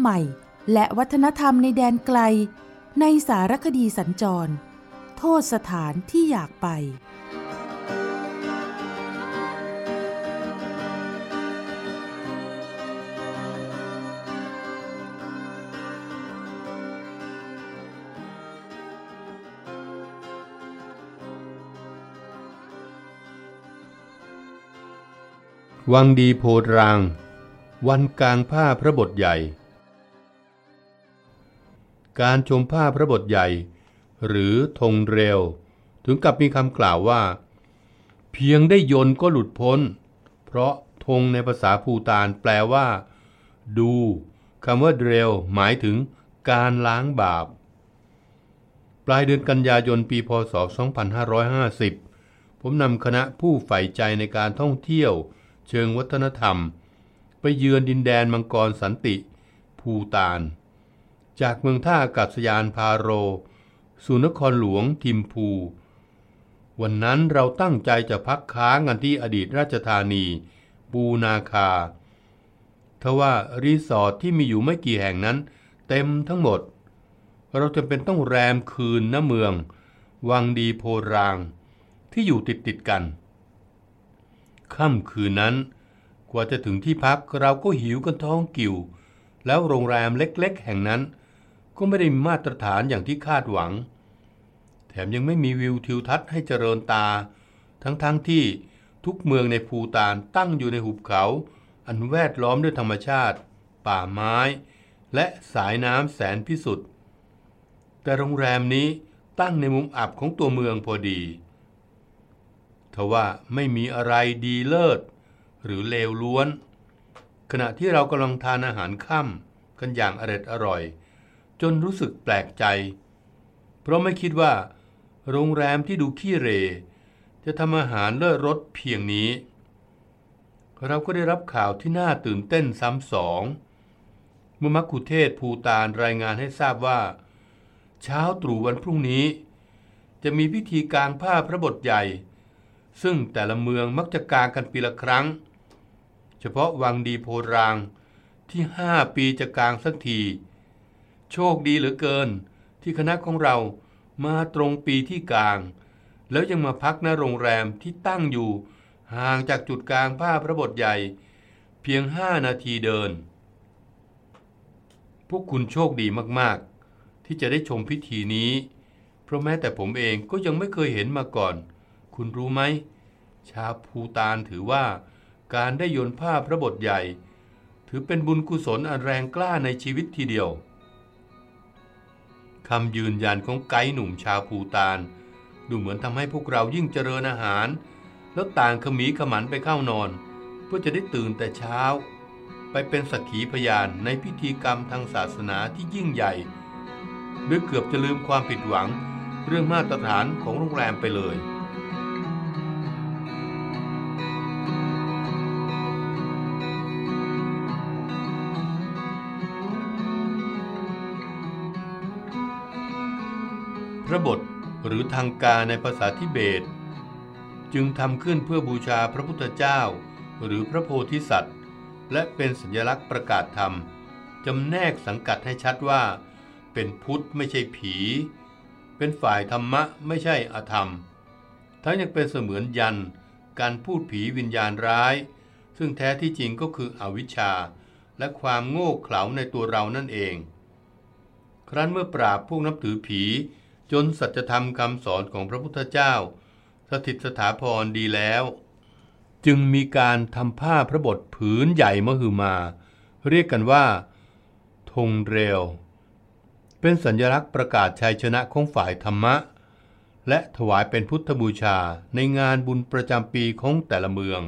ใหม่ และวัฒนธรรมในแดนไกล ในสารคดีสัญจร โทษสถานที่อยากไป วังดีโพธราง วันกลางผ้าพระบทใหญ่ การชมผ้าพระบทใหญ่ หรือธงเร็ว ถึงกับมีคำกล่าวว่า เพียงได้ยนก็หลุดพ้น เพราะธงในภาษาภูตานแปลว่า ดูคำว่าเร็วหมายถึงการล้างบาป ปลายเดือนกันยายนปีพศ 2550 ผมนำคณะผู้ใฝ่ใจในการท่องเที่ยว เชิงวัฒนธรรม ไปเยือนดินแดนมังกรสันติ ภูตาน จากเมืองท่าอากาศยานพาโร สู่นครหลวงทิมพู วันนั้นเราตั้งใจจะพักค้างกันที่อดีตราชธานีปูนาคาทว่ารีสอร์ทที่มีอยู่ไม่กี่แห่งนั้น เต็มทั้งหมด เราจำเป็นต้องแรมคืนณเมือง วังดีโพราง ที่อยู่ติดติดกัน ค่ำคืนนั้น กว่าจะถึงที่พักเราก็หิวกันท้องกิ่ว แล้วโรงแรมเล็กๆ แห่งนั้น ก็ไม่ได้มาตรฐานอย่างที่คาดหวัง แถมยังไม่มีวิวทิวทัศน์ให้เจริญตา ทั้งๆทที่ทุกเมืองในภูตานตั้งอยู่ในหุบเขา อันแวดล้อมด้วยธรรมชาติ ป่าไม้ และสายน้ำแสนพิสุทธิ์แต่โรงแรมนี้ตั้งในมุมอับของตัวเมืองพอดีทว่าไม่มีอะไรดีเลิศ หรือเลวล้วน ขณะที่เรากำลังทานอาหารค่ำกันอย่างอร็ดอร่อย จนรู้สึกแปลกใจ เพราะไม่คิดว่า โรงแรมที่ดูขี้เร จะทำอาหารเลิศรสเพียงนี้ เราก็ได้รับข่าวที่น่าตื่นเต้นซ้ำสองเมื่อมักคุเทศภูตานรายงานให้ทราบว่า เช้าตรู่วันพรุ่งนี้ จะมีพิธีกางผ้าพระบทใหญ่ ซึ่งแต่ละเมืองมักจะกางกันปีละครั้ง เฉพาะวังดีโพรางที่ห้าปีจะกางสักที โชคดีเหลือเกิน ที่คณะของเรามาตรงปีที่กลาง แล้วยังมาพักณโรงแรมที่ตั้งอยู่ ห่างจากจุดกลางผ้าพระบทใหญ่ เพียงห้านาทีเดิน พวกคุณโชคดีมากๆ ที่จะได้ชมพิธีนี้ เพราะแม้แต่ผมเองก็ยังไม่เคยเห็นมาก่อน คุณรู้ไหม ชาวภูตานถือว่าการได้โยนผ้าพระบทใหญ่ ถือเป็นบุญกุศลอันแรงกล้าในชีวิตทีเดียว คำยืนยันของไกด์หนุ่มชาวภูตาน ดูเหมือนทำให้พวกเรายิ่งเจริญอาหาร แล้วต่างขมีขมันไปเข้านอน เพื่อจะได้ตื่นแต่เช้า ไปเป็นสักขีพยานในพิธีกรรมทางศาสนาที่ยิ่งใหญ่โดยเกือบจะลืมความผิดหวัง เรื่องมาตรฐานของโรงแรมไปเลย ระบทหรือทางการในภาษาทิเบต จึงทำขึ้นเพื่อบูชาพระพุทธเจ้า หรือพระโพธิสัตว์ และเป็นสัญลักษณ์ประกาศธรรมจำแนกสังกัดให้ชัดว่า เป็นพุทธไม่ใช่ผี เป็นฝ่ายธรรมะไม่ใช่อธรรม ทั้งยังเป็นเสมือนยันการพูดผีวิญญาณร้าย ซึ่งแท้ที่จริงก็คืออวิชชา และความโง่เขลาในตัวเรานั่นเอง ครั้นเมื่อปราบพวกนับถือผี จนสัจธรรมคำสอนของพระพุทธเจ้า สถิตสถาพรดีแล้ว จึงมีการทำผ้าพระบทผืนใหญ่มหึมา เรียกกันว่าธงเร็วเป็นสัญลักษณ์ประกาศชัยชนะของฝ่ายธรรมะ และถวายเป็นพุทธบูชาในงานบุญประจำปีของแต่ละเมือง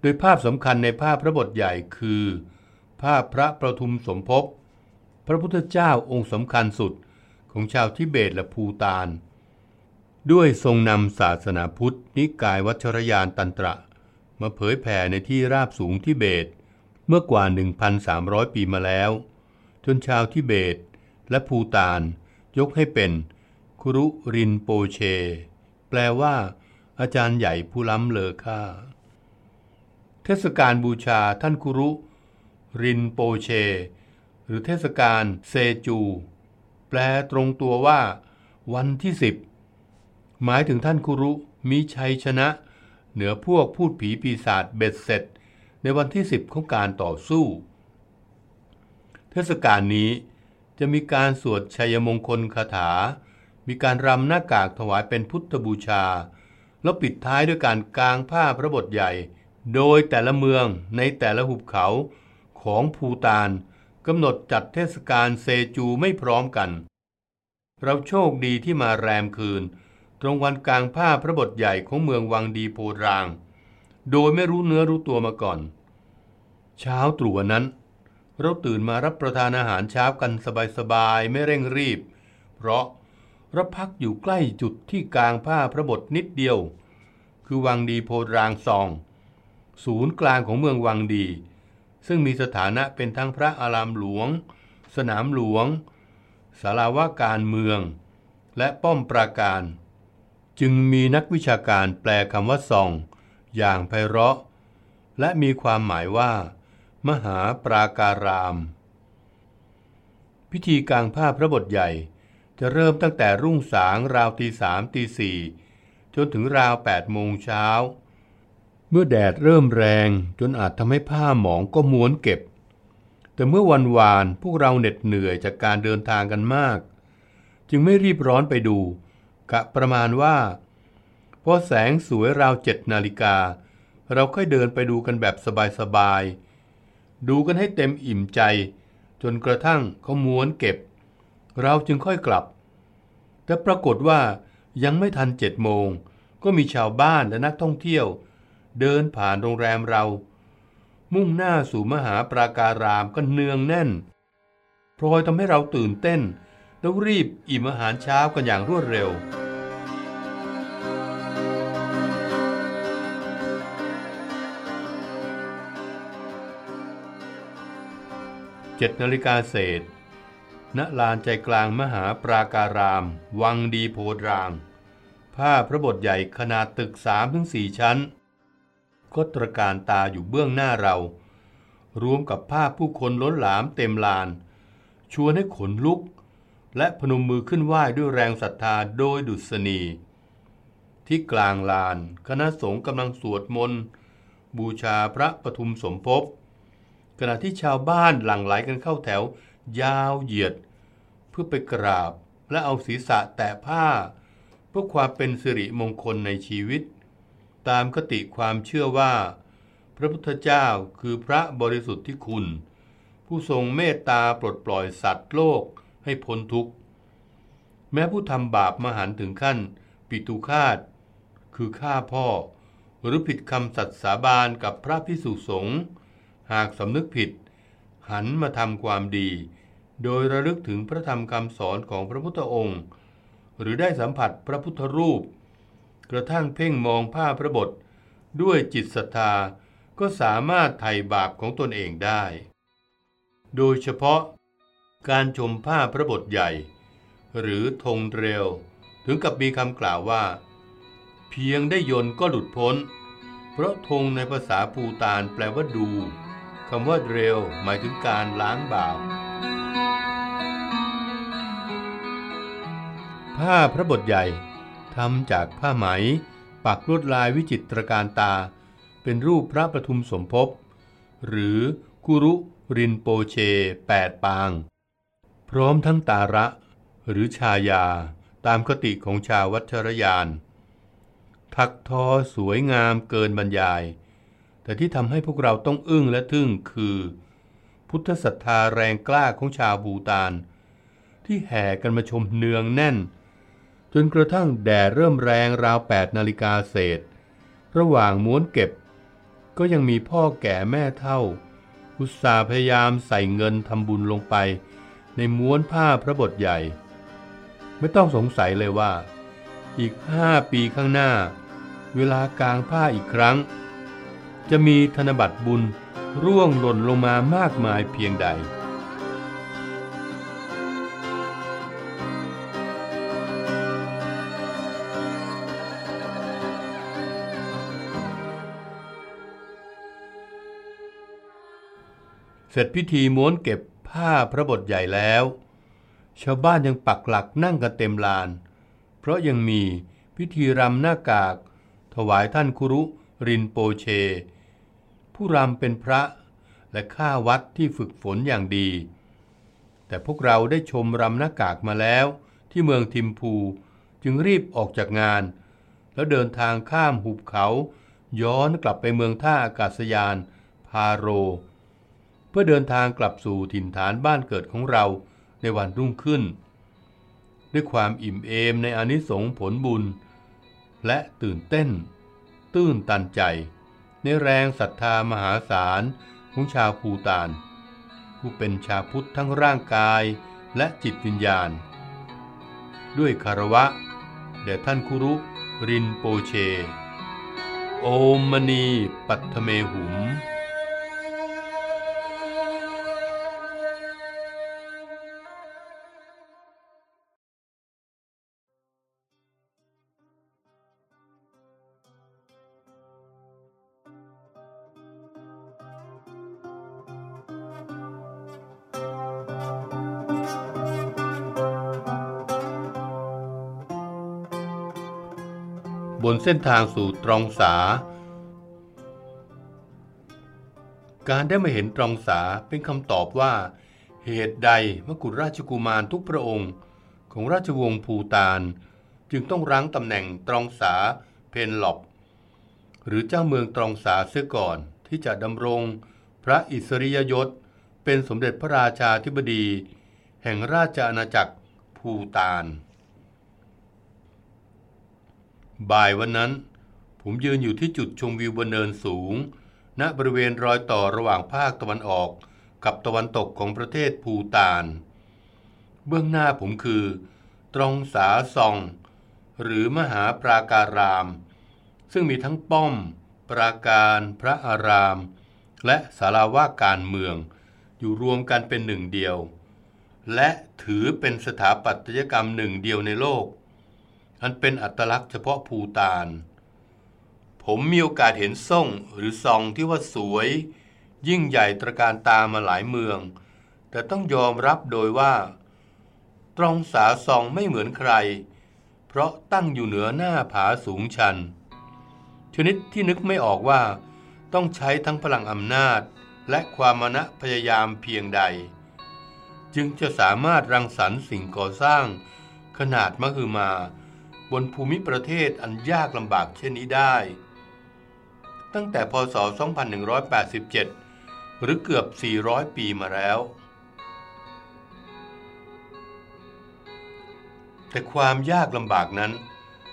โดยภาพสำคัญในภาพพระบทใหญ่คือ ภาพพระประทุมสมภพ พระพุทธเจ้าองค์สำคัญสุด ของชาวทิเบตและภูตาน ด้วยทรงนำศาสนาพุทธ นิกายวัชรยานตันตระ มาเผยแผ่ในที่ราบสูงทิเบต เมื่อกว่า 1,300 ปีมาแล้ว จนชาวทิเบตและภูตาน ยกให้เป็นครุรินโปเช แปลว่า อาจารย์ใหญ่ผู้ล้ำเลอค่า เทศกาลบูชาท่านคุรุรินโปเช หรือเทศกาลเซจู แปลตรงตัวว่า วันที่สิบหมายถึงท่านคุรุมีชัยชนะ เหนือพวกพูดผีปีศาจเบ็ดเสร็จ ในวันที่สิบของการต่อสู้ เทศกาลนี้จะมีการสวดชัยมงคลคาถา มีการรำหน้ากากถวายเป็นพุทธบูชา แล้วปิดท้ายด้วยการกางผ้าพระบทใหญ่ โดยแต่ละเมืองในแต่ละหุบเขาของภูตาน กำหนดจัดเทศกาลเซจูไม่พร้อมกัน เราโชคดีที่มาแรมคืน ตรงวันกลางผ้าพระบทใหญ่ของเมืองวังดีโพราง โดยไม่รู้เนื้อรู้ตัวมาก่อน เช้าตรู่นนั้น เราตื่นมารับประทานอาหารเช้ากันสบายๆ ไม่เร่งรีบ เพราะเราพักอยู่ใกล้จุดที่กลางผ้าพระบทนิดเดียว คือวังดีโพรางซอง ศูนย์กลางของเมืองวังดี ซึ่งมีสถานะเป็นทั้งพระอารามหลวง สนามหลวงสาราว่าการเมือง และป้อมปราการ จึงมีนักวิชาการแปลคำว่าซอง อย่างไพเราะ และมีความหมายว่า มหาปราการาม พิธีกลางผ้าพระบทใหญ่ จะเริ่มตั้งแต่รุ่งสางราวตีสามตีสี่จนถึงราวแปดโมงเช้า เมื่อแดดเริ่มแรงจนอาจทำให้ผ้าหมองก็ม้วนเก็บ แต่เมื่อวันวานพวกเราเหน็ดเหนื่อยจากการเดินทางกันมาก จึงไม่รีบร้อนไปดู กะประมาณว่าพอแสงสวยราวเจ็ดนาฬิกา เราค่อยเดินไปดูกันแบบสบายๆ ดูกันให้เต็มอิ่มใจ จนกระทั่งเขาม้วนเก็บ เราจึงค่อยกลับ แต่ปรากฏว่ายังไม่ทันเจ็ดโมง ก็มีชาวบ้านและนักท่องเที่ยว เดินผ่านโรงแรมเรา มุ่งหน้าสู่มหาปราการามกันเนืองแน่นพลอยทำให้เราตื่นเต้น แล้วรีบอิ่มอาหารเช้ากันอย่างรวดเร็ว เจ็ดนาฬิกาเศษณลานใจกลางมหาปราการาม วังดีโพดรางผ้าพระบทใหญ่ขนาดตึกสามถึงสี่ชั้น ก็ตระการตาอยู่เบื้องหน้าเรา รวมกับภาพผู้คนล้นหลามเต็มลาน ชวนให้ขนลุก และพนมมือขึ้นไหว้ด้วยแรงศรัทธาโดยดุษณี ที่กลางลาน คณะสงฆ์กำลังสวดมนต์ บูชาพระปทุมสมภพขณะที่ชาวบ้านหลั่งไหลกันเข้าแถว ยาวเหยียด เพื่อไปกราบและเอาศีรษะแตะผ้า เพื่อความเป็นสิริมงคลในชีวิต ตามคติความเชื่อว่า พระพุทธเจ้าคือพระบริสุทธิ์ที่คุณ ผู้ทรงเมตตาปลดปล่อยสัตว์โลกให้พ้นทุกข์ แม้ผู้ทำบาปมหันถึงขั้น ปิตุคาตคือฆ่าพ่อ หรือผิดคำสัตย์สาบานกับพระพิสุสงฆ์หากสำนึกผิด หันมาทำความดี โดยระลึกถึงพระธรรมคำสอนของพระพุทธองค์ หรือได้สัมผัสพระพุทธรูป กระทั่งเพ่งมองผ้าพระบท ด้วยจิตศรัทธาก็สามารถไถ่บาปของตนเองได้ โดยเฉพาะการชมผ้าพระบทใหญ่ หรือธงเร็ว ถึงกับมีคำกล่าวว่า เพียงได้ยนก็หลุดพ้น เพราะธงในภาษาภูตานแปลว่าดูคำว่าเร็วหมายถึงการล้างบาปผ้าพระบทใหญ่ ทำจากผ้าไหม ปักลวดลายวิจิตรการตา เป็นรูปพระประทุมสมภพ หรือกุรุรินโปเชแปดปาง พร้อมทั้งตาระ หรือชายา ตามคติของชาววัชรยานทักทอสวยงามเกินบรรยาย แต่ที่ทำให้พวกเราต้องอึ้งและทึ่งคือ พุทธศรัทธาแรงกล้าของชาวบูตานที่แห่กันมาชมเนืองแน่น นกระทั่งแดดเริ่มแรงราวแปดนาฬิกาเศษ ระหว่างม้วนเก็บ ก็ยังมีพ่อแก่แม่เท่า อุตสาห์พยายามใส่เงินทำบุญลงไป ในม้วนผ้าพระบทใหญ่ ไม่ต้องสงสัยเลยว่า อีกห้าปีข้างหน้า เวลากลางผ้าอีกครั้ง จะมีธนบัตรบุญร่วงหล่นลงมามากมายเพียงใด สร็จพิธีม้วนเก็บผ้าพระบทใหญ่แล้ว ชาวบ้านยังปักหลักนั่งกันเต็มลาน เพราะยังมีพิธีรำหน้ากาก ถวายท่านครุรินโปเช ผู้รำเป็นพระและข้าวัดที่ฝึกฝนอย่างดี แต่พวกเราได้ชมรำหน้ากากมาแล้วที่เมืองทิมพูจึงรีบออกจากงาน แล้วเดินทางข้ามหุบเขา ย้อนกลับไปเมืองท่าอากาศยานพาโร พื่อเดินทางกลับสู่ถิ่นฐานบ้านเกิดของเราในวันรุ่งขึ้น ด้วยความอิ่มเอมในอนิสงส์ผลบุญ และตื่นเต้น ตื้นตันใจ ในแรงศรัทธามหาศาลของชาวภูตาน ผู้เป็นชาวพุทธทั้งร่างกายและจิตวิญญาณ ด้วยคารวะแด่ท่านคุรุรินโปเช โอมมณีปัทเมหุม เส้นทางสู่ตรองสา การได้มาเห็นตรองสาเป็นคำตอบว่า เหตุใดมกุฎราชกุมารทุกพระองค์ ของราชวงศ์ภูตานจึงต้องรั้งตำแหน่งตรองสาเพนหลอบหรือเจ้าเมืองตรองสาเสียก่อนที่จะดำรงพระอิสริยยศ เป็นสมเด็จพระราชาธิบดี แห่งราชอาณาจักรภูตาน บ่ายวันนั้น ผมยืนอยู่ที่จุดชมวิวบนเนินสูง ณบริเวณรอยต่อระหว่างภาคตะวันออกกับตะวันตกของประเทศภูตาน เบื้องหน้าผมคือ ตรองสาซอง หรือมหาปราการาม ซึ่งมีทั้งป้อม ปราการพระอาราม และสาราว่าการเมือง อยู่รวมกันเป็นหนึ่งเดียว และถือเป็นสถาปัตยกรรมหนึ่งเดียวในโลก อันเป็นอัตลักษณ์เฉพาะภูตาน ผมมีโอกาสเห็นซ่งหรือซองที่ว่าสวย ยิ่งใหญ่ตระการตามาหลายเมือง แต่ต้องยอมรับโดยว่า ตรองสาซองไม่เหมือนใคร เพราะตั้งอยู่เหนือหน้าผาสูงชัน ชนิดที่นึกไม่ออกว่า ต้องใช้ทั้งพลังอำนาจและความมณะพยายามเพียงใด จึงจะสามารถรังสรรค์สิ่งก่อสร้างขนาดมหึมา บนภูมิประเทศอันยากลำบากเช่นนี้ได้ ตั้งแต่พศ 2187 หรือเกือบ 400 ปีมาแล้ว แต่ความยากลำบากนั้น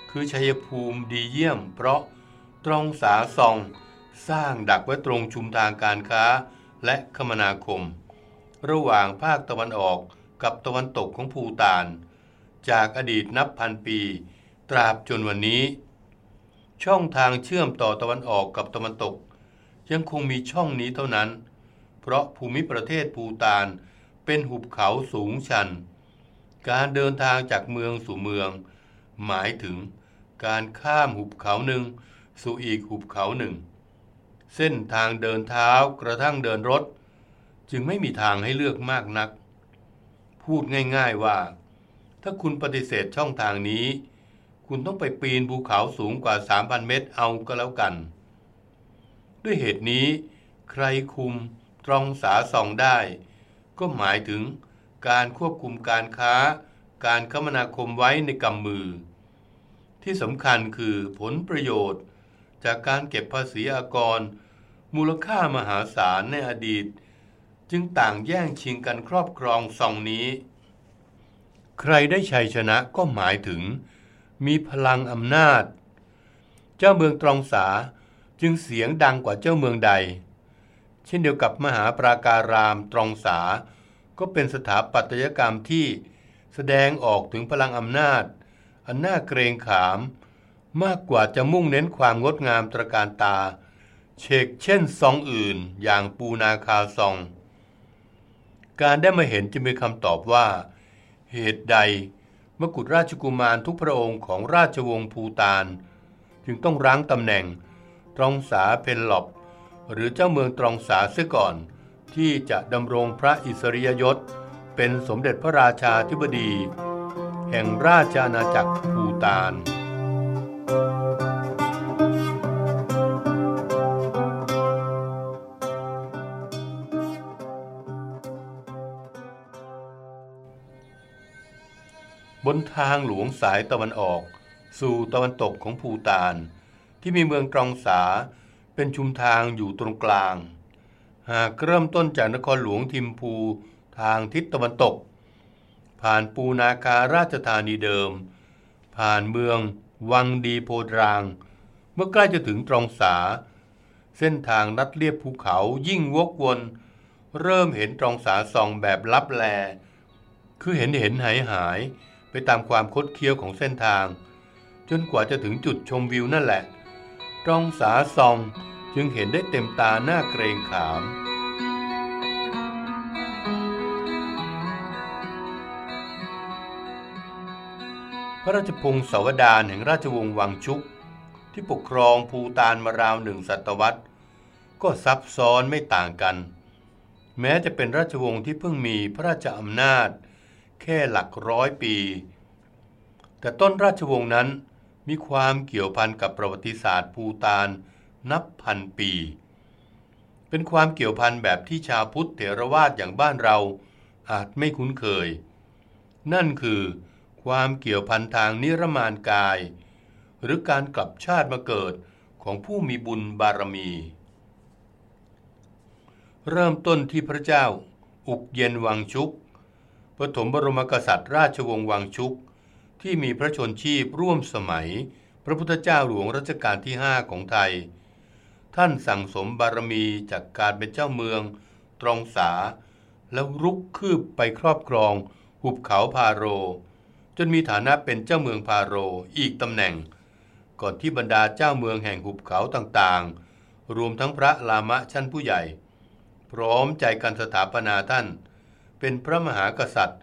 คือชัยภูมิดีเยี่ยม เพราะตรองสาซองสร้างดักไว้ตรงชุมทางการค้าและคมนาคม ระหว่างภาคตะวันออกกับตะวันตกของภูตาน จากอดีตนับพันปี ตราบจนวันนี้ ช่องทางเชื่อมต่อตะวันออกกับตะวันตก ยังคงมีช่องนี้เท่านั้น เพราะภูมิประเทศภูตานเป็นหุบเขาสูงชัน การเดินทางจากเมืองสู่เมือง หมายถึงการข้ามหุบเขาหนึ่ง สู่อีกหุบเขาหนึ่ง เส้นทางเดินเท้ากระทั่งเดินรถ จึงไม่มีทางให้เลือกมากนัก พูดง่ายๆว่า ถ้าคุณปฏิเสธช่องทางนี้ คุณต้องไปปีนภูเขาสูงกว่า 3,000 เมตรเอาก็แล้วกัน ด้วยเหตุนี้ ใครคุมตรองสาส่องได้ ก็หมายถึงการควบคุมการค้า การคมนาคมไว้ในกำมือ ที่สำคัญคือผลประโยชน์ จากการเก็บภาษีอากร มูลค่ามหาศาลในอดีต จึงต่างแย่งชิงกันครอบครองซองนี้ ใครได้ชัยชนะก็หมายถึง มีพลังอำนาจ เจ้าเมืองตรองสาจึงเสียงดังกว่าเจ้าเมืองใด เช่นเดียวกับมหาปราการามตรองสา ก็เป็นสถาปัตยกรรมที่แสดงออกถึงพลังอำนาจ อันน่าเกรงขาม มากกว่าจะมุ่งเน้นความงดงามตระการตา เชกเช่นซองอื่น อย่างปูนาคาซอง การได้มาเห็นจะมีคำตอบว่า เหตุใด มกุฎราชกุมารทุกพระองค์ของราชวงศ์ภูตาน จึงต้องรั้งตำแหน่ง ตรองสาเพนหลบหรือเจ้าเมืองตรองสาเสียก่อน ที่จะดำรงพระอิสริยยศ เป็นสมเด็จพระราชาธิบดี แห่งราชอาณาจักรภูตาน นทางหลวงสายตะวันออก สู่ตะวันตกของภูตาน ที่มีเมืองตรองสาเป็นชุมทางอยู่ตรงกลาง หากเริ่มต้นจากนครหลวงทิมพูทางทิศตะวันตก ผ่านปูนาคาราชธานีเดิม ผ่านเมืองวังดีโพดราง เมื่อใกล้จะถึงตรองสา เส้นทางนัดเลียบภูเขายิ่งวกวน เริ่มเห็นตรองสาส่องแบบลับแล คือเห็นเห็นหายหาย ไปตามความคดเคี้ยวของเส้นทาง จนกว่าจะถึงจุดชมวิวนั่นแหละ ตรองสาซองจึงเห็นได้เต็มตาหน้าเกรงขาม พระราชพงศาวดารแห่งราชวงศ์วังชุก ที่ปกครองภูตานมาราวหนึ่งศตวรรษ ก็ซับซ้อนไม่ต่างกัน แม้จะเป็นราชวงศ์ที่เพิ่งมีพระราชอำนาจ แค่หลักร้อยปี แต่ต้นราชวงศ์นั้นมีความเกี่ยวพันกับประวัติศาสตร์ภูตานนับพันปี เป็นความเกี่ยวพันแบบที่ชาวพุทธเถรวาทอย่างบ้านเราอาจไม่คุ้นเคย นั่นคือความเกี่ยวพันทางนิรมานกาย หรือการกลับชาติมาเกิดของผู้มีบุญบารมี เริ่มต้นที่พระเจ้า อุกเย็นวังชุก ปฐมบรมกษัตริย์ราชวงศ์วังชุก ที่มีพระชนชีพร่วมสมัย พระพุทธเจ้าหลวงรัชกาลที่ห้าของไทย ท่านสั่งสมบารมีจากการเป็นเจ้าเมือง ตรองสา แล้วรุกคืบไปครอบครอง หุบเขาพาโร จนมีฐานะเป็นเจ้าเมืองพาโรอีกตำแหน่ง ก่อนที่บรรดาเจ้าเมืองแห่งหุบเขาต่างๆ รวมทั้งพระลามะชั้นผู้ใหญ่ พร้อมใจกันสถาปนาท่าน เป็นพระมหากษัตริย์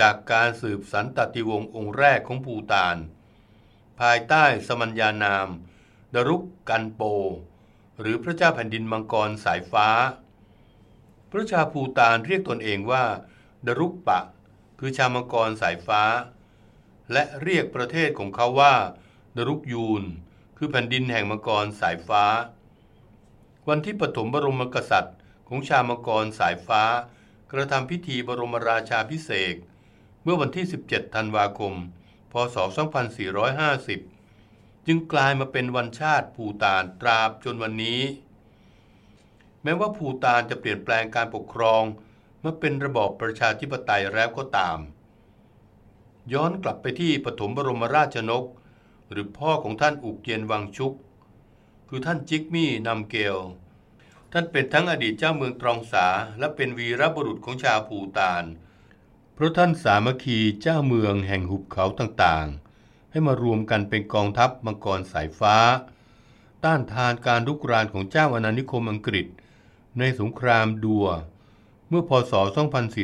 จากการสืบสันตติวงศ์องค์แรกของภูตาน ภายใต้สมัญญานาม ดรุกกันโป หรือพระเจ้าแผ่นดินมังกรสายฟ้า พระชาภูตานเรียกตนเองว่า ดรุกปะ คือชาวมังกรสายฟ้า และเรียกประเทศของเขาว่า ดรุกยูน คือแผ่นดินแห่งมังกรสายฟ้า วันที่ปฐมบรมกษัตริย์ของชาวมังกรสายฟ้า กระทำพิธีบรมราชาพิเศษเมื่อวันที่ 17 ธันวาคม พศ 2450 จึงกลายมาเป็นวันชาติภูตานตราบจนวันนี้ แม้ว่าภูตานจะเปลี่ยนแปลงการปกครองมาเป็นระบอบประชาธิปไตยแล้วก็ตาม ย้อนกลับไปที่ปฐมบรมราชนก หรือพ่อของท่านอุกเยนวังชุก คือท่านจิกมี่นำเกล ท่านเป็นทั้งอดีตเจ้าเมืองตรองสา และเป็นวีรบุรุษของชาวภูตาน เพราะท่านสามัคคีเจ้าเมืองแห่งหุบเขาต่างๆ ให้มารวมกันเป็นกองทัพมังกรสายฟ้า ต้านทานการลุกรานของเจ้าอาณานิคมอังกฤษ ในสงครามดัว เมื่อพศ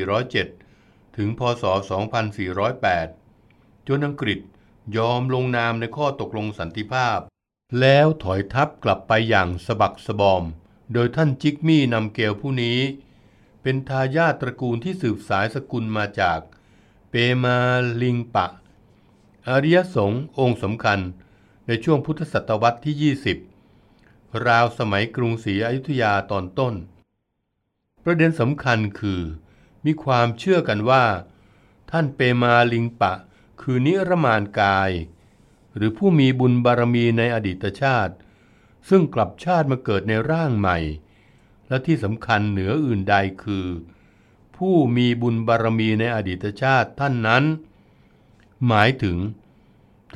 2407 ถึงพศ 2408 จนอังกฤษยอมลงนามในข้อตกลงสันติภาพ แล้วถอยทัพกลับไปอย่างสะบักสะบอม โดยท่านจิกมี่นำเกลผู้นี้ เป็นทายาทตระกูลที่สืบสายสกุลมาจาก เปมาลิงปะ อริยสงฆ์องค์สำคัญในช่วงพุทธศตวรรษที่ 20 ราวสมัยกรุงศรีอยุธยาตอนต้น ประเด็นสำคัญคือ มีความเชื่อกันว่า ท่านเปมาลิงปะ คือนิรมานกาย หรือผู้มีบุญบารมีในอดีตชาติ ซึ่งกลับชาติมาเกิดในร่างใหม่ และที่สำคัญเหนืออื่นใดคือ ผู้มีบุญบารมีในอดีตชาติท่านนั้น หมายถึง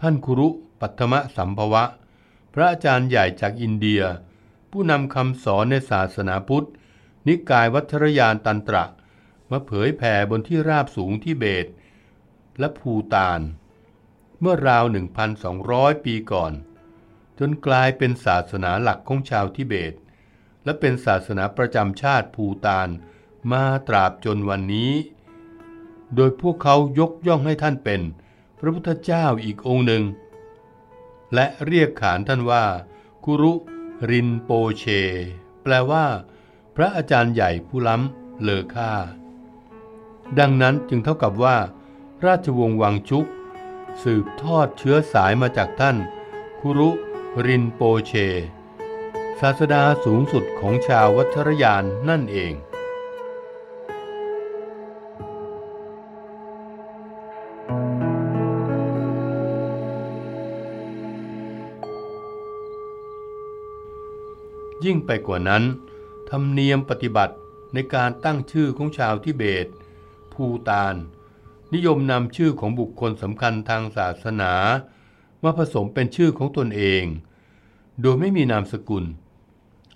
ท่านครุปัทมสัมภวะ พระอาจารย์ใหญ่จากอินเดีย ผู้นำคำสอนในศาสนาพุทธ นิกายวัทรยานตันตระ มาเผยแผ่บนที่ราบสูงที่เบตและภูตาน เมื่อราว 1,200 ปีก่อน จนกลายเป็นศาสนาหลักของชาวทิเบต และเป็นศาสนาประจำชาติภูตานมาตราบจนวันนี้ โดยพวกเขายกย่องให้ท่านเป็น พระพุทธเจ้าอีกองค์หนึ่ง และเรียกขานท่านว่ากุรุรินโปเช แปลว่า พระอาจารย์ใหญ่ผู้ล้ำเลอค่า ดังนั้นจึงเท่ากับว่า ราชวงศ์วังชุก สืบทอดเชื้อสายมาจากท่าน คุรุ รินโปเช ศาสดาสูงสุดของชาววัชรยานนั่นเองยิ่งไปกว่านั้น ธรรมเนียมปฏิบัติในการตั้งชื่อของชาวทิเบต ภูตาน นิยมนำชื่อของบุคคลสำคัญทางศาสนา มาผสมเป็นชื่อของตนเอง โดยไม่มีนามสกุล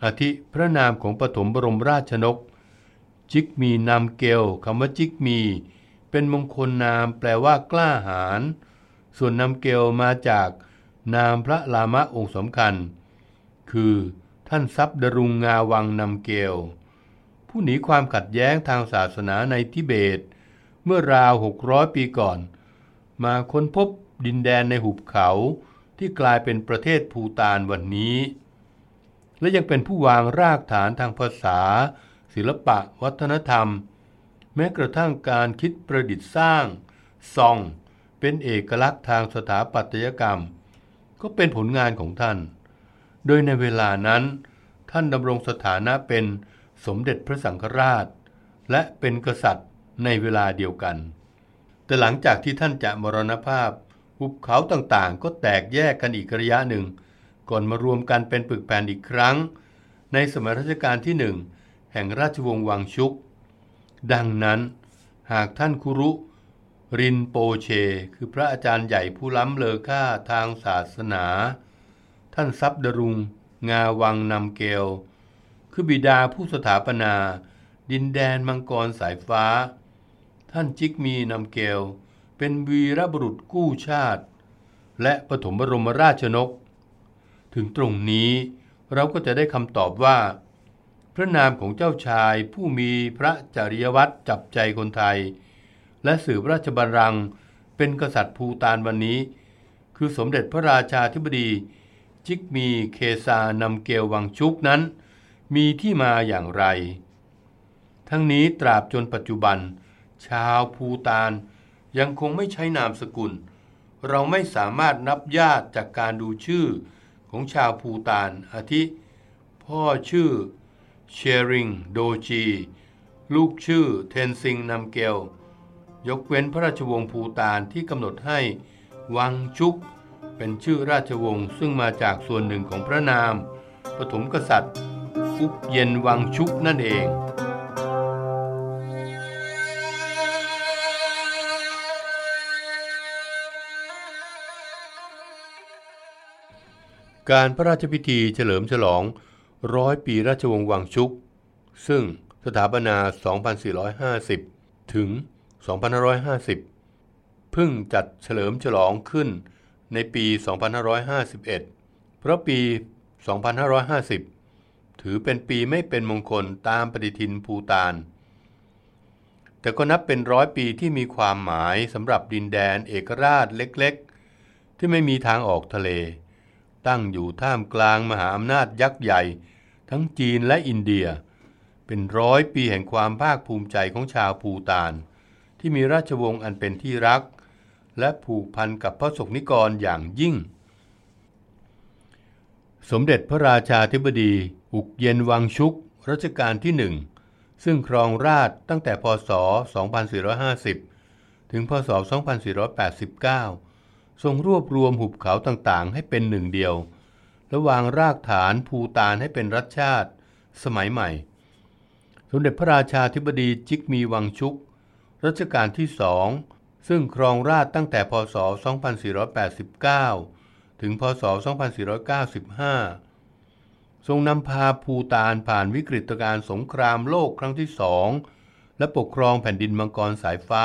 อาทิพระนามของปฐมบรมราชนก จิกมีนามเกลคำว่าจิกมี เป็นมงคลนามแปลว่ากล้าหาญส่วนนามเกลมาจากนามพระลามะองค์สำคัญ คือท่านซับดรุงงาวังนำเกลผู้หนีความขัดแย้งทางศาสนาในทิเบต เมื่อราว 600 ปีก่อน มาค้นพบดินแดนในหุบเขา ที่กลายเป็นประเทศภูตานวันนี้ และยังเป็นผู้วางรากฐานทางภาษา ศิลปะ วัฒนธรรม แม้กระทั่งการคิดประดิษฐ์สร้างซอง เป็นเอกลักษณ์ทางสถาปัตยกรรม ก็เป็นผลงานของท่าน โดยในเวลานั้น ท่านดำรงสถานะเป็นสมเด็จพระสังฆราช และเป็นกษัตริย์ในเวลาเดียวกัน แต่หลังจากที่ท่านจะมรณภาพ หุบเขาต่างๆ ก็แตกแยกกันอีกระยะหนึ่ง ก่อนมารวมกันเป็นปึกแผ่นอีกครั้ง ในสมัยรัชกาลที่หนึ่งแห่งราชวงศ์วังชุก ดังนั้น หากท่านคุรุ รินโปเช คือพระอาจารย์ใหญ่ผู้ล้ำเลอค่าทางศาสนา ท่านซับดรุง งาวังนำเกลคือบิดาผู้สถาปนา ดินแดนมังกรสายฟ้า ท่านจิกมีนำเกล เป็นวีรบุรุษกู้ชาติ และปฐมบรมราชนก ถึงตรงนี้เราก็จะได้คำตอบว่า พระนามของเจ้าชายผู้มีพระจริยวัตรจับใจคนไทย และสืบราชบัลลังก์เป็นกษัตริย์ภูตานวันนี้ คือสมเด็จพระราชาธิบดี จิกมีเคซานำเกลวังชุกนั้น มีที่มาอย่างไร ทั้งนี้ตราบจนปัจจุบัน ชาวภูตาน ยังคงไม่ใช้นามสกุล เราไม่สามารถนับญาติจากการดูชื่อของชาวภูตานอาทิ พ่อชื่อเชริงโดจี ลูกชื่อเทนซิงนำเกลยกเว้นพระราชวงศ์ภูตานที่กำหนดให้วังชุก เป็นชื่อราชวงศ์ซึ่งมาจากส่วนหนึ่งของพระนาม ปฐมกษัตริย์อุบเย็นวังชุกนั่นเอง การพระราชพิธีเฉลิมฉลองร้อยปีราชวงศ์วังชุก ซึ่งสถาปนา 2450 ถึง 2550 เพิ่งจัดเฉลิมฉลองขึ้นในปี 2551 เพราะปี 2550 ถือเป็นปีไม่เป็นมงคลตามปฏิทินภูตาน แต่ก็นับเป็นร้อยปีที่มีความหมายสำหรับดินแดนเอกราชเล็กๆ ที่ไม่มีทางออกทะเล ตั้งอยู่ท่ามกลางมหาอำนาจยักษ์ใหญ่ ทั้งจีนและอินเดีย เป็นร้อยปีแห่งความภาคภูมิใจของชาวภูตาน ที่มีราชวงศ์อันเป็นที่รัก และผูกพันกับพระสกนิกรอย่างยิ่ง สมเด็จพระราชาธิบดี อุกเย็นวังชุกรัชกาลที่หนึ่งซึ่งครองราชตั้งแต่พศ 2450 ถึงพศ 2489 ทรงรวบรวมหุบเขาต่างๆ ให้เป็นหนึ่งเดียว และวางรากฐานภูตานให้เป็นรัฐชาติ สมัยใหม่ สมเด็จพระราชาธิบดีจิกมีวังชุก รัชกาลที่สองซึ่งครองราชตั้งแต่พศ 2489 ถึงพศ 2495 ทรงนำพาภูตานผ่านวิกฤตการณ์สงครามโลกครั้งที่สองและปกครองแผ่นดินมังกรสายฟ้า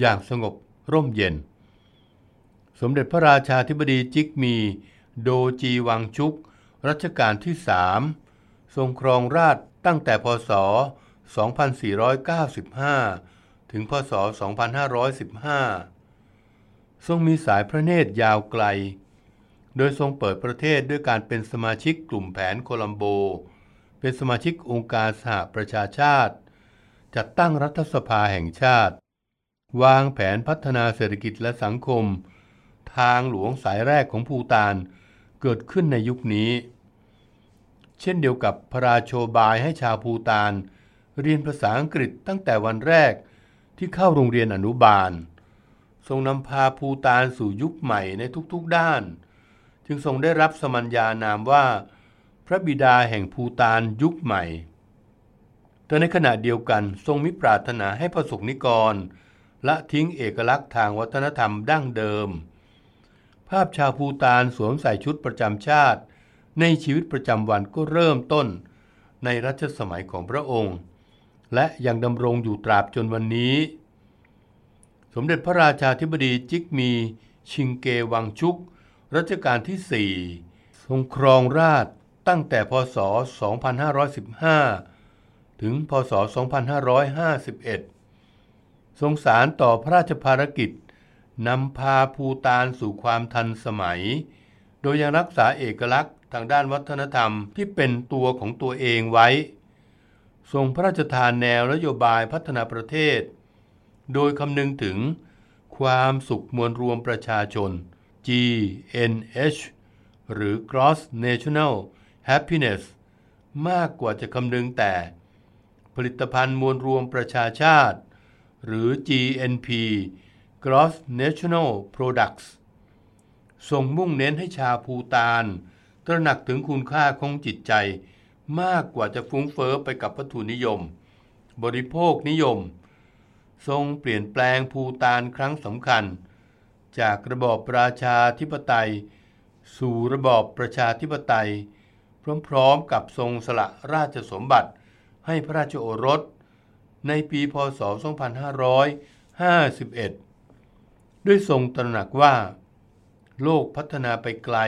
อย่างสงบร่มเย็น สมเด็จพระราชาธิบดีจิกมี โดจีวังชุก รัชกาลที่สามทรงครองราชตั้งแต่พศ 2495 ถึงพศ 2515 ทรงมีสายพระเนตรยาวไกล โดยทรงเปิดประเทศด้วยการเป็นสมาชิกกลุ่มแผนโคลัมโบ เป็นสมาชิกองค์การสหประชาชาติ จัดตั้งรัฐสภาแห่งชาติ วางแผนพัฒนาเศรษฐกิจและสังคม ทางหลวงสายแรกของภูตานเกิดขึ้นในยุคนี้ เช่นเดียวกับพระราโชบายให้ชาวภูตานเรียนภาษาอังกฤษตั้งแต่วันแรกที่เข้าโรงเรียนอนุบาล ทรงนำพาภูตานสู่ยุคใหม่ในทุกๆด้าน จึงทรงได้รับสมัญญานามว่า พระบิดาแห่งภูตานยุคใหม่ แต่ในขณะเดียวกันทรงมิปรารถนาให้ประสบนิกร ละทิ้งเอกลักษณ์ทางวัฒนธรรมดั้งเดิมาพชาวภูตานสวมใส่ชุดประจำชาติ ในชีวิตประจำวันก็เริ่มต้น ในรัชสมัยของพระองค์ และยังดำรงอยู่ตราบจนวันนี้ สมเด็จพระราชาธิบดีจิกมีชิงเกวังชุก รัชกาลที่ 4 ทรงครองราชตั้งแต่พศ 2515 ถึงพศ 2551 ทรงสารต่อพระราชภารกิจ นำพาภูตานสู่ความทันสมัย โดยยังรักษาเอกลักษณ์ทางด้านวัฒนธรรมที่เป็นตัวของตัวเองไว้ ทรงพระราชทานแนวนโยบายพัฒนาประเทศ โดยคำนึงถึงความสุขมวลรวมประชาชน GNH หรือ Gross National Happiness มากกว่าจะคำนึงแต่ ผลิตภัณฑ์มวลรวมประชาชาติ หรือ GNP Gross National Products ทรงมุ่งเน้นให้ชาวภูตาน ตระหนักถึงคุณค่าของจิตใจ มากกว่าจะฟุ้งเฟอ้อไปกับวัตถุนิยม บริโภคนิยม ทรงเปลี่ยนแปลงภูตานครั้งสำคัญ จากระบอบประชาธิปไตย สู่ระบอบประชาธิปไตย พร้อมๆกับทรงสละราชสมบัติ ให้พระราชโอรส ในปีพศ 2551 ด้วยทรงตระหนักว่า โลกพัฒนาไปไกล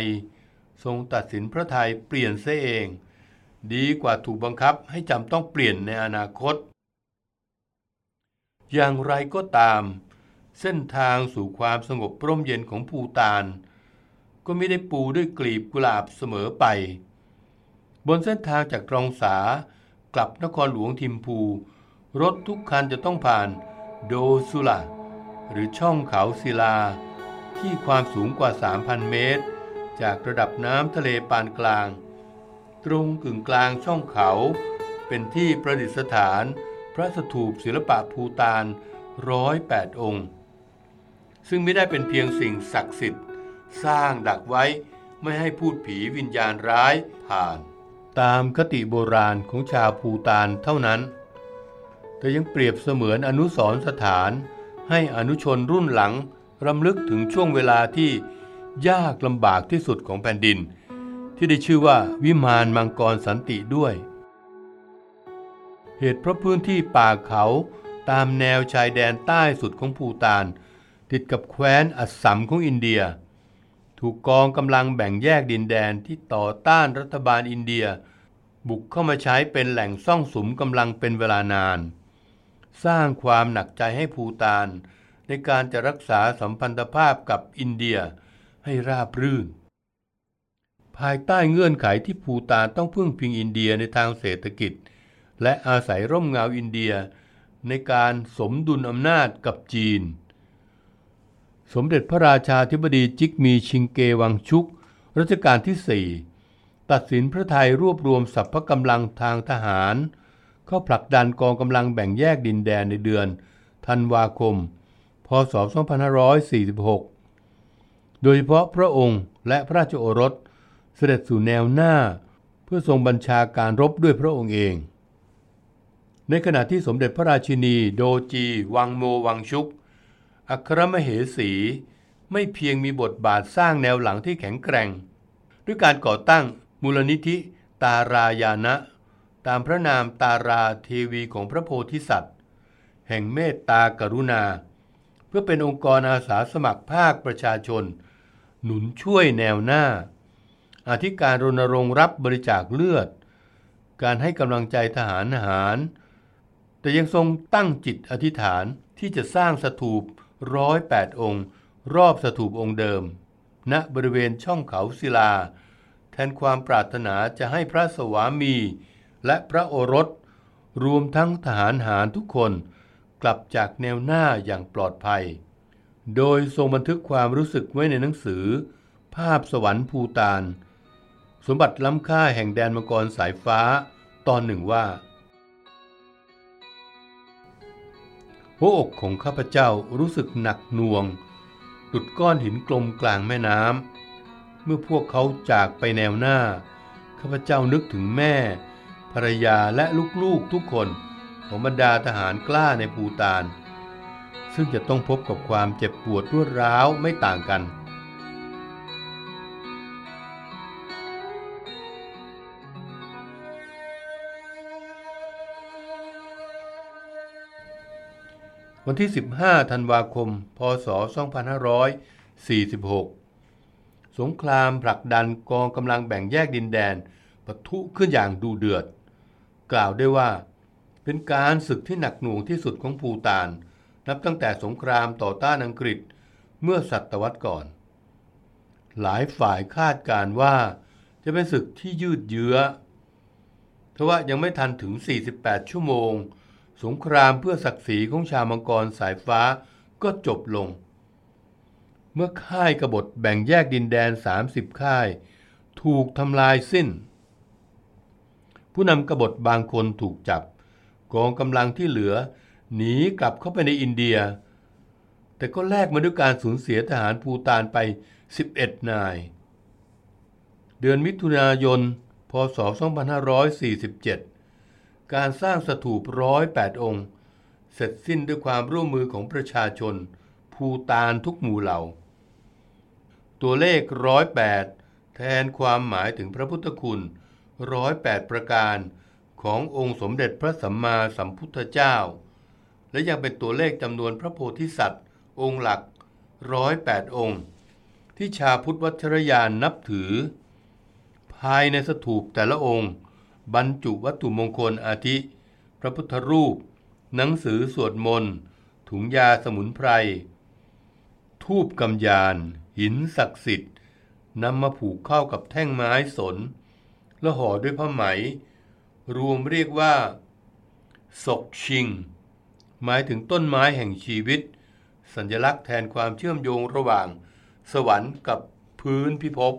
ทรงตัดสินพระทัยเปลี่ยนเสียเอง ดีกว่าถูกบังคับให้จำต้องเปลี่ยนในอนาคต อย่างไรก็ตาม เส้นทางสู่ความสงบร่มเย็นของภูตาน ก็ไม่ได้ปูด้วยกลีบกุหลาบเสมอไป บนเส้นทางจากตรองสากลับนครหลวงทิมพู รถทุกคันจะต้องผ่านโดซุลา หรือช่องเขาศิลา ที่ความสูงกว่า 3,000 เมตร จากระดับน้ำทะเลปานกลาง ตรงกึ่งกลางช่องเขา เป็นที่ประดิษฐาน พระสถูปศิลปะภูตานร้อยแปดองค์ ซึ่งไม่ได้เป็นเพียงสิ่งศักดิ์สิทธิ์ สร้างดักไว้ไม่ให้พูดผีวิญญาณร้ายผ่าน ตามคติโบราณของชาวภูตานเท่านั้น แต่ยังเปรียบเสมือนอนุสรณ์สถาน ให้อนุชนรุ่นหลังรำลึกถึงช่วงเวลาที่ยากลำบากที่สุดของแผ่นดิน ที่ได้ชื่อว่าวิมานมังกรสันติด้วย เหตุเพราะพื้นที่ป่าเขาตามแนวชายแดนใต้สุดของภูตาน ติดกับแคว้นอัสสัมของอินเดีย ถูกกองกำลังแบ่งแยกดินแดนที่ต่อต้านรัฐบาลอินเดีย บุกเข้ามาใช้เป็นแหล่งซ่องสุมกำลังเป็นเวลานาน สร้างความหนักใจให้ภูตาน ในการจะรักษาสัมพันธภาพกับอินเดียให้ราบรื่น ภายใต้เงื่อนไขที่ภูตานต้องพึ่งพิงอินเดียในทางเศรษฐกิจ และอาศัยร่มเงาอินเดียในการสมดุลอำนาจกับจีน สมเด็จพระราชาธิบดีจิกมีชิงเกวังชุกรัชกาลที่4ตัดสินพระไทยรวบรวมสรรพกำลังทางทหาร เข้าผลักดันกองกำลังแบ่งแยกดินแดนในเดือนธันวาคม พศ 2546 โดยเฉพาะพระองค์และพระราชโอรสเสด็จสู่แนวหน้า เพื่อทรงบัญชาการรบด้วยพระองค์เอง ในขณะที่สมเด็จพระราชินีโดจี วังโมวังชุก อัครมเหสี ไม่เพียงมีบทบาทสร้างแนวหลังที่แข็งแกร่ง ด้วยการก่อตั้งมูลนิธิตารายานะ ตามพระนามตาราเทวีของพระโพธิสัตว์ แห่งเมตตากรุณา เพื่อเป็นองค์กรอาสาสมัครภาคประชาชน หนุนช่วยแนวหน้า อธิการรณรงค์รับบริจาคเลือด การให้กำลังใจทหารหาร แต่ยังทรงตั้งจิตอธิษฐานที่จะสร้างสถูปร้อยแปดองค์ รอบสถูปองค์เดิม ณบริเวณช่องเขาศิลา แทนความปรารถนาจะให้พระสวามี และพระโอรส รวมทั้งทหารหารทุกคนกลับจากแนวหน้าอย่างปลอดภัย โดยทรงบันทึกความรู้สึกไว้ในหนังสือ ภาพสวรรค์ภูตาน สมบัติล้ำค่าแห่งแดนมังกรสายฟ้าตอนหนึ่งว่า หัวอกของข้าพเจ้ารู้สึกหนักหน่วงดุดก้อนหินกลมกลางแม่น้ำเมื่อพวกเขาจากไปแนวหน้า ข้าพเจ้านึกถึงแม่ ภรรยาและลูกๆทุกคนของบรรดาทหารกล้าในภูตาน ซึ่งจะต้องพบกับความเจ็บปวดรวดร้าวไม่ต่างกัน วันที่ 15 ธันวาคม พศ 2546 สงครามผลักดันกองกำลังแบ่งแยกดินแดนปะทุขึ้นอย่างดูเดือด กล่าวได้ว่า เป็นการศึกที่หนักหน่วงที่สุดของภูตาน นับตั้งแต่สงครามต่อต้านอังกฤษเมื่อศตวรรษก่อน หลายฝ่ายคาดการว่าจะเป็นศึกที่ยืดเยื้อทว่ายังไม่ทันถึง 48 ชั่วโมง สงครามเพื่อศักดิ์ศรีของชาวมังกรสายฟ้าก็จบลง เมื่อค่ายกบฏแบ่งแยกดินแดน 30 ค่าย ถูกทำลายสิ้น ผู้นำกบฏบางคนถูกจับ กองกำลังที่เหลือ หนีกลับเข้าไปในอินเดีย แต่ก็แลกมาด้วยการสูญเสียทหารภูตานไป 11 นาย เดือนมิถุนายน พศ 2547 การสร้างสถูปร้อยแปดองค์ เสร็จสิ้นด้วยความร่วมมือของประชาชน ภูตานทุกหมู่เหล่า ตัวเลขร้อยแปดแทนความหมายถึงพระพุทธคุณ ร้อยแปดประการขององค์สมเด็จพระสัมมาสัมพุทธเจ้า และยังเป็นตัวเลขจำนวนพระโพธิสัตว์ องค์หลักร้อยแปดองค์ ที่ชาพุทธวัชรยานนับถือ ภายในสถูปแต่ละองค์ บรรจุวัตถุมงคลอาทิ พระพุทธรูป หนังสือสวดมนต์ ถุงยาสมุนไพร ทูบกำยาน หินศักดิ์สิทธิ์นำมาผูกเข้ากับแท่งไม้สน และห่อด้วยผ้าไหม รวมเรียกว่า ศกชิง หมายถึงต้นไม้แห่งชีวิต สัญลักษณ์แทนความเชื่อมโยงระหว่าง สวรรค์กับพื้นพิภพ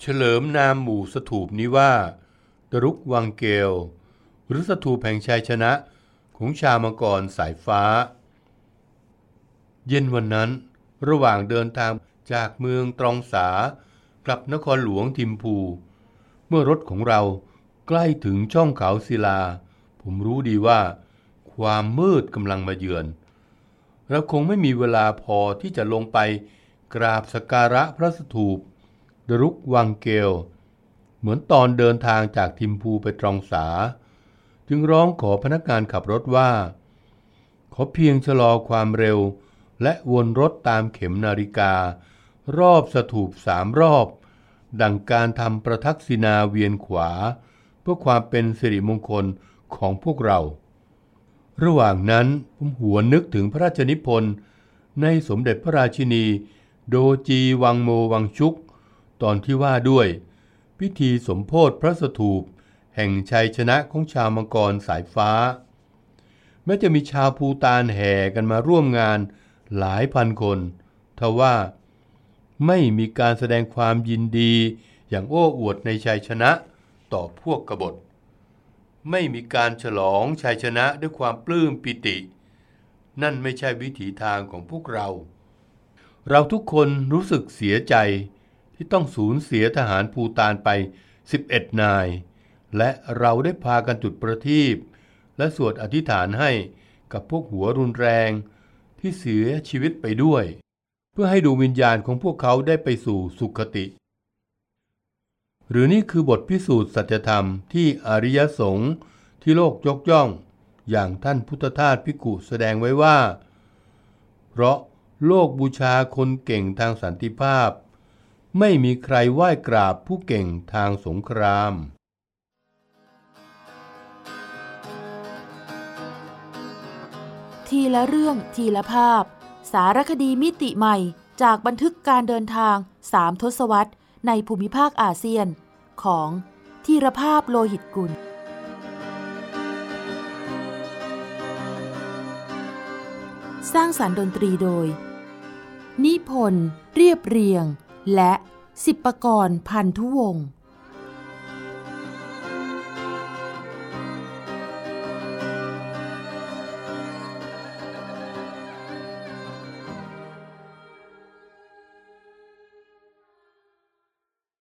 เฉลิมนามหมู่สถูปนี้ว่าดรุกวังเกล หรือสถูปแห่งชัยชนะของชาวมังกรสายฟ้า เย็นวันนั้นระหว่างเดินทางจากเมืองตรองสากลับนครหลวงทิมพู เมื่อรถของเราใกล้ถึงช่องเขาศิลา ผมรู้ดีว่า ความมืดกำลังมาเยือน เราคงไม่มีเวลาพอที่จะลงไปกราบสการะพระสถูปดรุกวังเกล เหมือนตอนเดินทางจากทิมพูไปตรองสา จึงร้องขอพนักงานขับรถว่า ขอเพียงชะลอความเร็ว และวนรถตามเข็มนาฬิกา รอบสถูปสามรอบ ดังการทำประทักษิณาเวียนขวา เพื่อความเป็นสิริมงคลของพวกเรา ระหว่างนั้นผมหัวนึกถึงพระราชนิพนธ์ในสมเด็จพระราชินี โดจีวังโมวังชุก ตอนที่ว่าด้วย พิธีสมโพธิพระสถูป แห่งชัยชนะของชาวมังกรสายฟ้า แม้จะมีชาวภูตานแห่กันมาร่วมงานหลายพันคนทว่า ไม่มีการแสดงความยินดี อย่างโอ้อวดในชัยชนะต่อพวกกบฏ ไม่มีการฉลองชัยชนะด้วยความปลื้มปิติ นั่นไม่ใช่วิถีทางของพวกเรา เราทุกคนรู้สึกเสียใจที่ต้องสูญเสียทหารภูตานไป 11 นาย และเราได้พากันจุดประทีปและสวดอธิษฐานให้กับพวกหัวรุนแรงที่เสียชีวิตไปด้วย เพื่อให้ดวงวิญญาณของพวกเขาได้ไปสู่สุคติ หรือนี่คือบทพิสูจน์สัจธรรมที่อริยสงฆ์ที่โลกยกย่อง อย่างท่านพุทธทาสพิกุแสดงไว้ว่า เพราะโลกบูชาคนเก่งทางสันติภาพ ไม่มีใครไหว้กราบผู้เก่งทางสงครามทีละเรื่องทีละภาพ สารคดีมิติใหม่ จากบันทึกการเดินทางสามทศวรรษ ในภูมิภาคอาเซียน ของทีรภาพโลหิตกุล สร้างสารรค์ดนตรีโดย นิพนธ์เรียบเรียง และสิบประกรณ์พันธุวงศ์